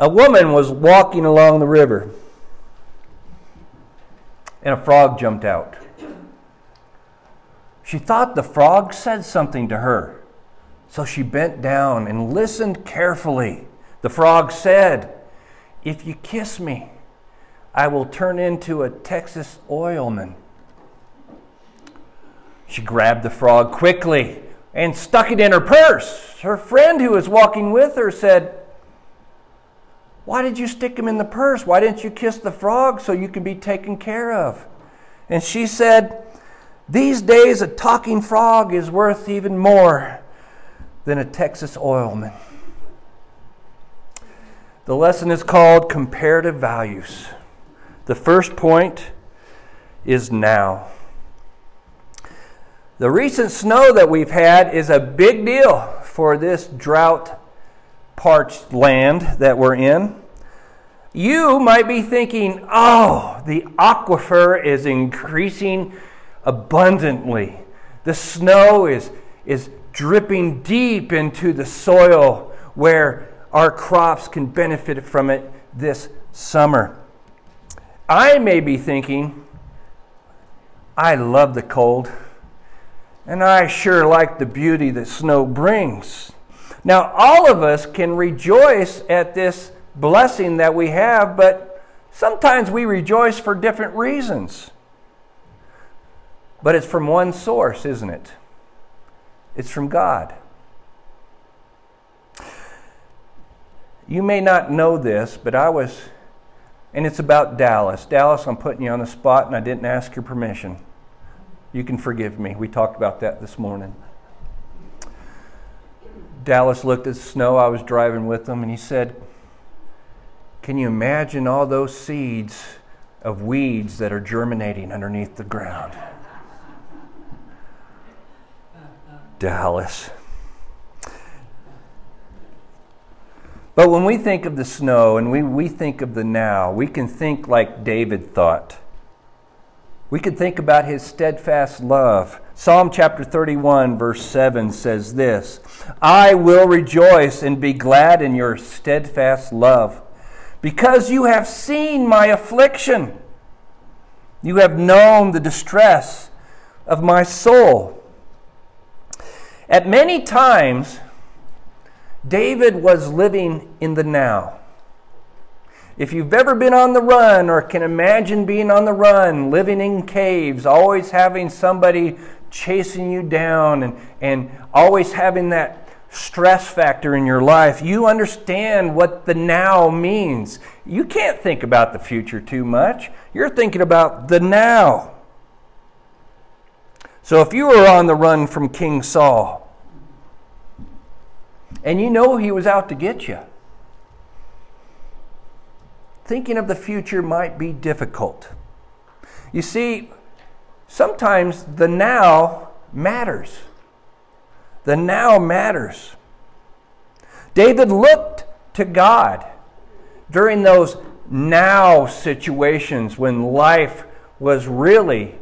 A woman was walking along the river, and a frog jumped out. She thought the frog said something to her, so she bent down and listened carefully. The frog said, If you kiss me, I will turn into a Texas oilman. She grabbed the frog quickly and stuck it in her purse. Her friend who was walking with her said, Why did you stick him in the purse? Why didn't you kiss the frog so you could be taken care of? And she said, These days a talking frog is worth even more than a Texas oilman. The lesson is called Comparative Values. The first point is now. The recent snow that we've had is a big deal for this drought parched land that we're in. You might be thinking, oh, the aquifer is increasing abundantly. The snow is, is dripping deep into the soil where our crops can benefit from it this summer. I may be thinking, I love the cold, and I sure like the beauty that snow brings. Now, all of us can rejoice at this blessing that we have, but sometimes we rejoice for different reasons. But it's from one source, isn't it? It's from God. You may not know this, but I was and it's about Dallas. Dallas, I'm putting you on the spot and I didn't ask your permission. You can forgive me. We talked about that this morning. Dallas looked at the snow. I was driving with him and he said, Can you imagine all those seeds of weeds that are germinating underneath the ground? Dallas. But when we think of the snow and we, we think of the now, we can think like David thought. We could think about his steadfast love. Psalm chapter 31, verse 7 says this I will rejoice and be glad in your steadfast love, because you have seen my affliction. You have known the distress of my soul. At many times, David was living in the now. If you've ever been on the run or can imagine being on the run, living in caves, always having somebody chasing you down and, and always having that stress factor in your life, you understand what the now means. You can't think about the future too much. You're thinking about the now. So if you were on the run from King Saul, and you know he was out to get you. Thinking of the future might be difficult. You see, sometimes the now matters. The now matters. David looked to God during those now situations when life was really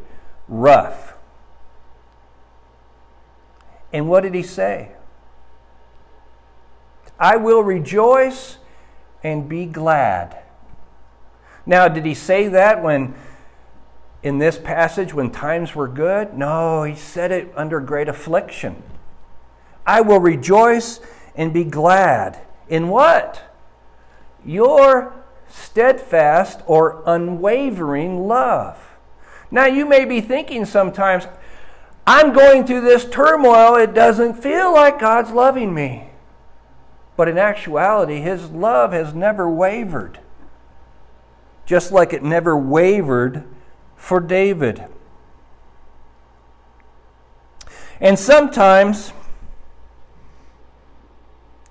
rough. And what did he say? I will rejoice and be glad. Now, did he say that when in this passage when times were good? No, he said it under great affliction. I will rejoice and be glad. In what? Your steadfast or unwavering love. Now, you may be thinking sometimes, I'm going through this turmoil. It doesn't feel like God's loving me. But in actuality, his love has never wavered, just like it never wavered for David. And sometimes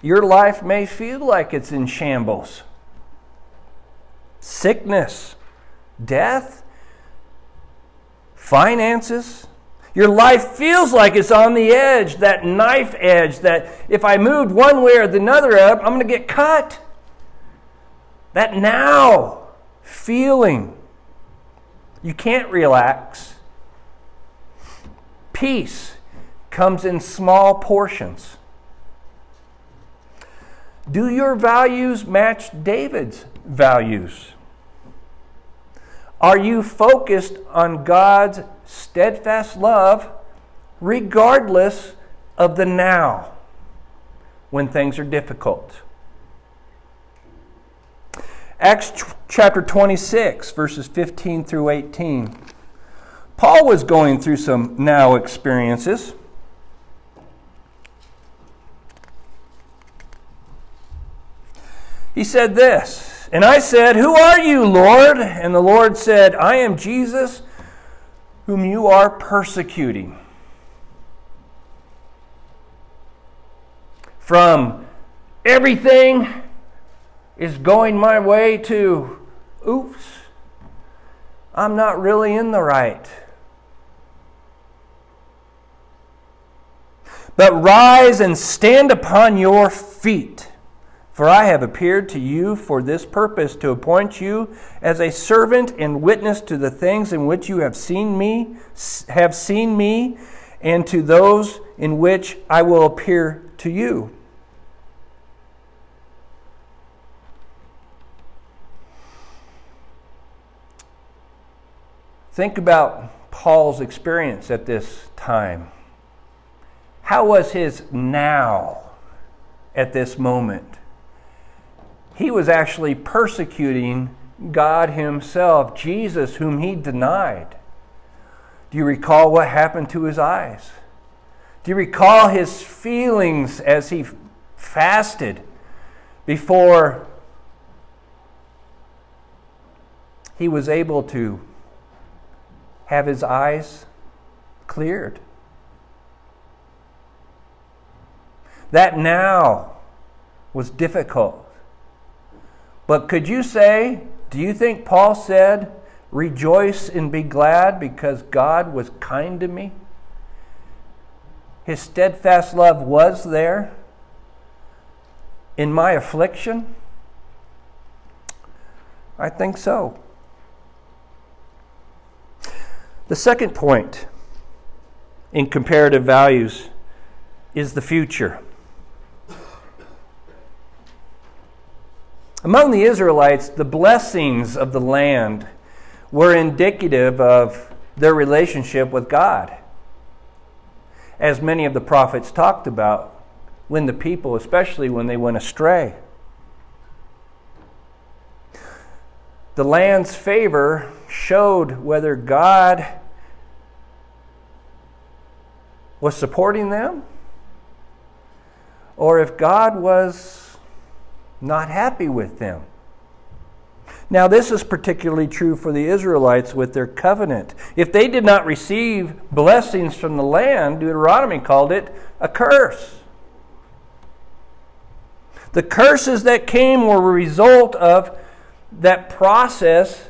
your life may feel like it's in shambles. Sickness, death, finances, your life feels like it's on the edge, that knife edge, that if I moved one way or the other up, I'm going to get cut. That now feeling. You can't relax. Peace comes in small portions. Do your values match David's values? Are you focused on God's steadfast love regardless of the now when things are difficult? Acts chapter 26, verses 15 through 18. Paul was going through some now experiences. He said this, and I said, Who are you, Lord? And the Lord said, I am Jesus, whom you are persecuting. From everything is going my way to, oops, I'm not really in the right. But rise and stand upon your feet. For I have appeared to you for this purpose, to appoint you as a servant and witness to the things in which you have seen me, have seen me, and to those in which I will appear to you. Think about Paul's experience at this time. How was his now at this moment? He was actually persecuting God Himself, Jesus, whom he denied. Do you recall what happened to his eyes? Do you recall his feelings as he fasted before he was able to have his eyes cleared. That now was difficult. But could you say, do you think Paul said, rejoice and be glad because God was kind to me? His steadfast love was there in my affliction? I think so. The second point in comparative values is the future. Among the Israelites, the blessings of the land were indicative of their relationship with God. As many of the prophets talked about, when the people, especially when they went astray. The land's favor showed whether God was supporting them or if God was not happy with them. Now, this is particularly true for the Israelites with their covenant. If they did not receive blessings from the land, Deuteronomy called it a curse. The curses that came were a result of that process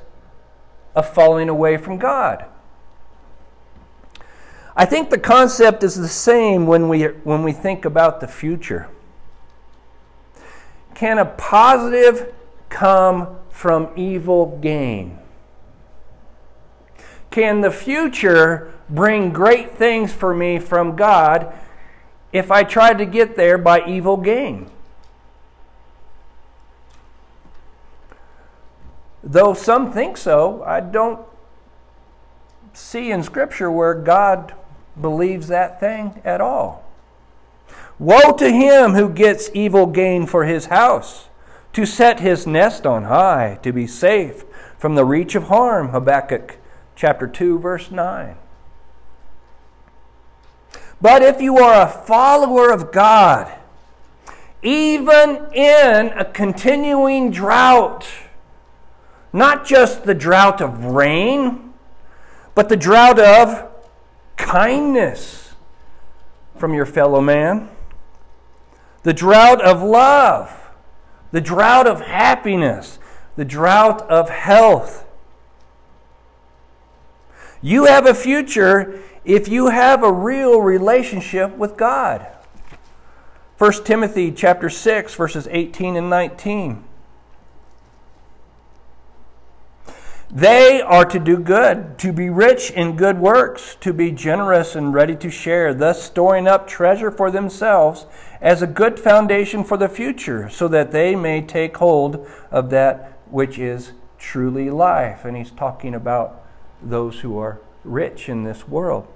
of falling away from God. I think the concept is the same when we, when we think about the future. Can a positive come from evil gain? Can the future bring great things for me from God if I try to get there by evil gain? Though some think so, I don't see in Scripture where God believes that thing at all. Woe to him who gets evil gain for his house, to set his nest on high, to be safe from the reach of harm. Habakkuk chapter 2, verse 9. But if you are a follower of God, even in a continuing drought, not just the drought of rain, but the drought of kindness from your fellow man, the drought of love, the drought of happiness, the drought of health. You have a future if you have a real relationship with God. 1 Timothy chapter 6 verses 18 and 19. They are to do good, to be rich in good works, to be generous and ready to share, thus storing up treasure for themselves as a good foundation for the future, so that they may take hold of that which is truly life. And he's talking about those who are rich in this world.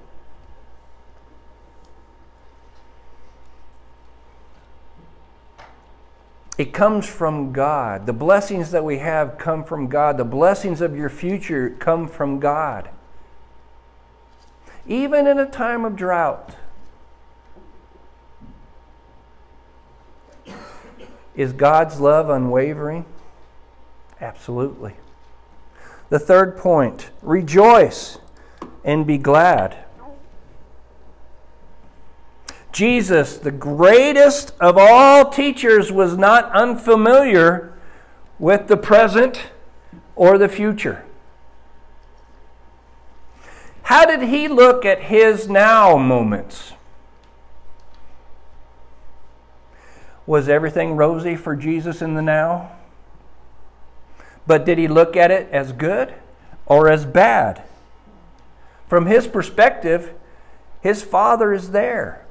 It comes from God. The blessings that we have come from God. The blessings of your future come from God. Even in a time of drought, is God's love unwavering? Absolutely. The third point rejoice and be glad. Jesus, the greatest of all teachers, was not unfamiliar with the present or the future. How did he look at his now moments? Was everything rosy for Jesus in the now? But did he look at it as good or as bad? From his perspective, his father is there.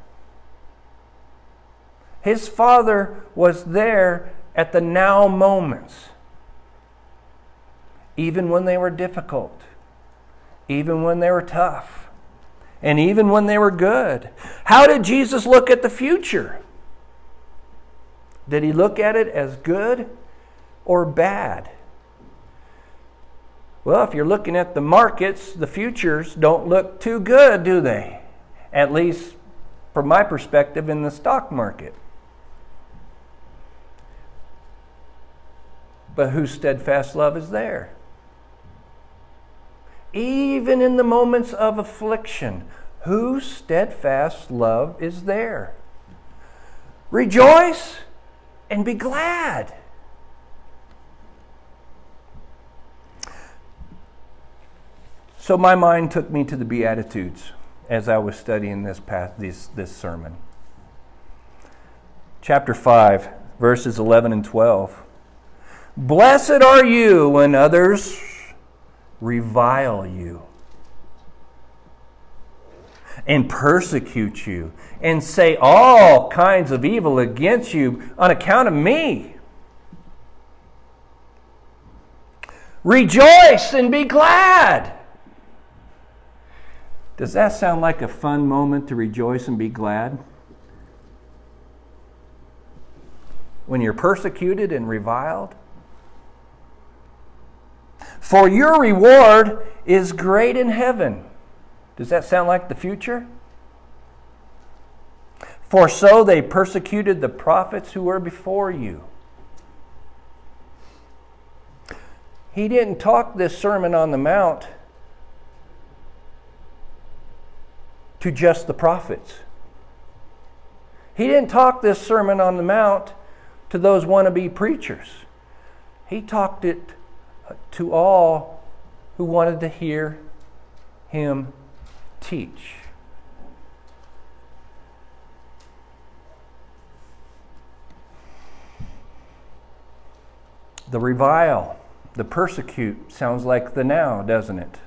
His father was there at the now moments, even when they were difficult, even when they were tough, and even when they were good. How did Jesus look at the future? Did he look at it as good or bad? Well, if you're looking at the markets, the futures don't look too good, do they? At least from my perspective in the stock market. But whose steadfast love is there? Even in the moments of affliction, whose steadfast love is there? Rejoice and be glad. So my mind took me to the Beatitudes as I was studying this, path, this, this sermon. Chapter 5, verses 11 and 12. Blessed are you when others revile you and persecute you and say all kinds of evil against you on account of me. Rejoice and be glad. Does that sound like a fun moment to rejoice and be glad? When you're persecuted and reviled? For your reward is great in heaven. Does that sound like the future? For so they persecuted the prophets who were before you. He didn't talk this Sermon on the Mount to just the prophets. He didn't talk this Sermon on the Mount to those wannabe preachers. He talked it to all who wanted to hear him teach. The revile, the persecute sounds like the now, doesn't it?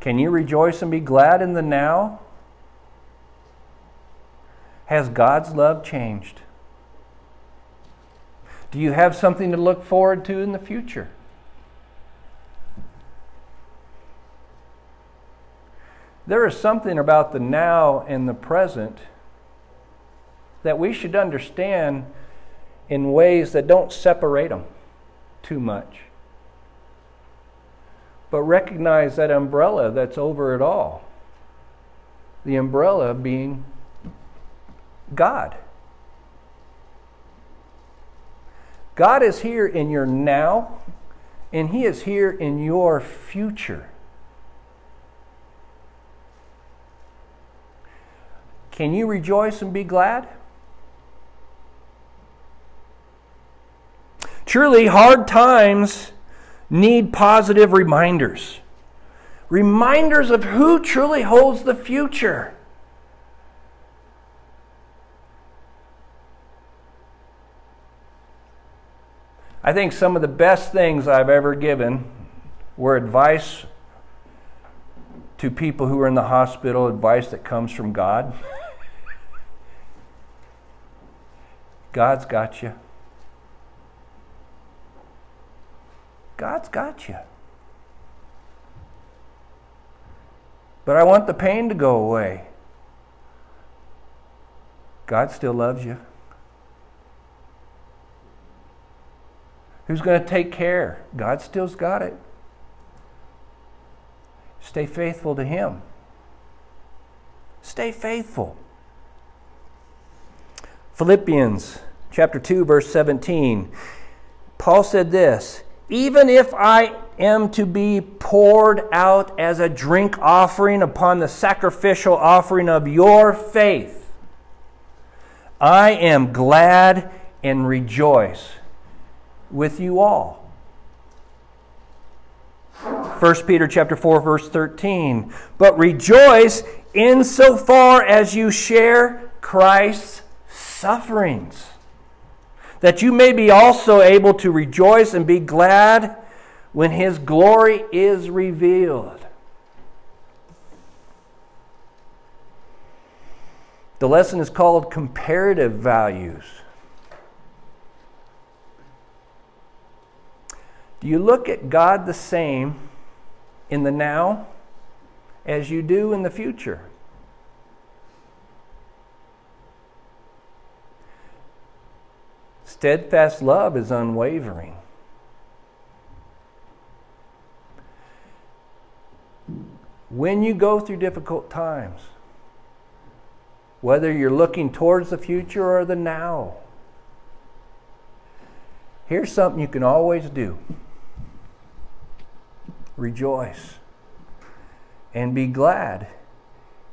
Can you rejoice and be glad in the now? Has God's love changed? Do you have something to look forward to in the future? There is something about the now and the present that we should understand in ways that don't separate them too much but recognize that umbrella that's over it all. The umbrella being God. God is here in your now, and He is here in your future. Can you rejoice and be glad? Truly, hard times need positive reminders. Reminders of who truly holds the future. I think some of the best things I've ever given were advice to people who are in the hospital, advice that comes from God. God's got you. God's got you. But I want the pain to go away. God still loves you. Who's going to take care? God still's got it. Stay faithful to Him. Stay faithful. Philippians chapter 2 verse 17. Paul said this, even if I am to be poured out as a drink offering upon the sacrificial offering of your faith, I am glad and rejoice with you all. 1 Peter chapter 4 verse 13. But rejoice insofar as you share Christ's sufferings, that you may be also able to rejoice and be glad when his glory is revealed. The lesson is called comparative values. Do you look at God the same in the now as you do in the future? Steadfast love is unwavering. When you go through difficult times, whether you're looking towards the future or the now, here's something you can always do rejoice and be glad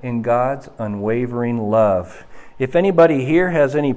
in God's unwavering love. If anybody here has any